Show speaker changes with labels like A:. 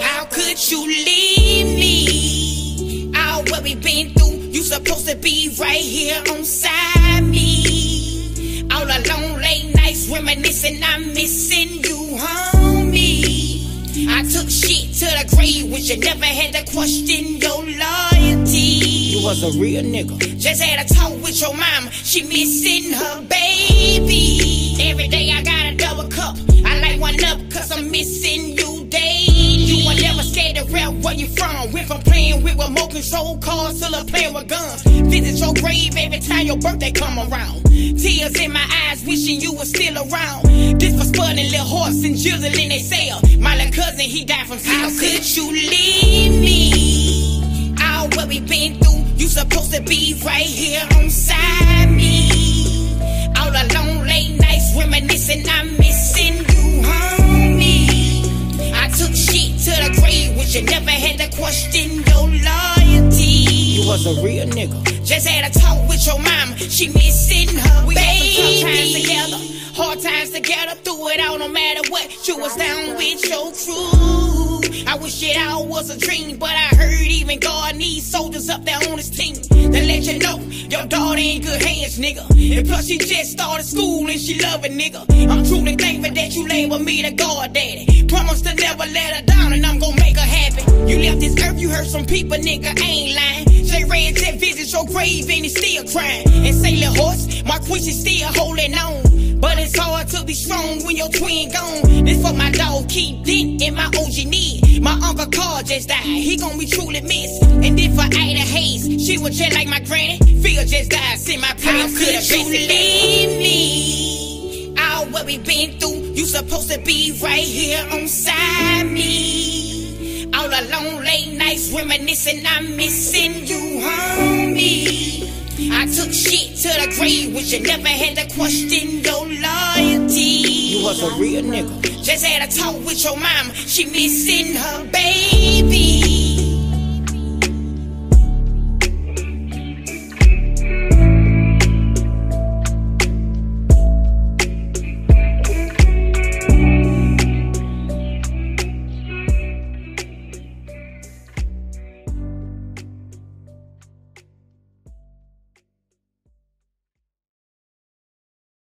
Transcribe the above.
A: How could you leave me? All what we been through, supposed to be right here on side me. All alone, late nights reminiscing, I'm missing you, homie. I took shit to the grave, which you never had to question your loyalty.
B: You was a real nigga.
A: Just had a talk with your mom, she missing her baby. Every day I got a double cup, I like one up, cause I'm missing you daily. Where you from. Went from playing with remote control cars to playing with guns. Visit your grave every time your birthday come around. Tears in my eyes, wishing you were still around. This for spudding little horse and jizzling they sell. My little cousin, he died from How could you leave me? All what we been through, you supposed to be right here on side me. All alone, late nights reminiscing, I'm missing you never had to question your loyalty.
B: You was a real nigga.
A: Just had a talk with your mom, she missing her we baby. Had some tough times together, hard times together, through it all, no matter what. You was down with your crew. I wish it all was a dream, but I heard even God needs soldiers up there on his team. To let you know, your daughter in good hands, nigga. And plus, she just started school and she love it, nigga. I'm truly thankful that you label me the God daddy. Promise to never let her down, and I'm gonna hurt some people, nigga, I ain't lying. J Red just visit your grave and he's still crying. And say, little horse, my queen is still holding on. But it's hard to be strong when your twin gone. This for my dog, keep Dent and my OG need. My uncle Carl just died, he gon' be truly missed. And then for Ada Hayes, she was just like my granny. Phil just died, send my prayers to the you leave me? All what we been through, you supposed to be right here on side reminiscing, I'm missing you, homie. I took shit to the grave, which you never had to question your loyalty.
B: You was a real nigga.
A: Just had a talk with your mom, she missing her baby.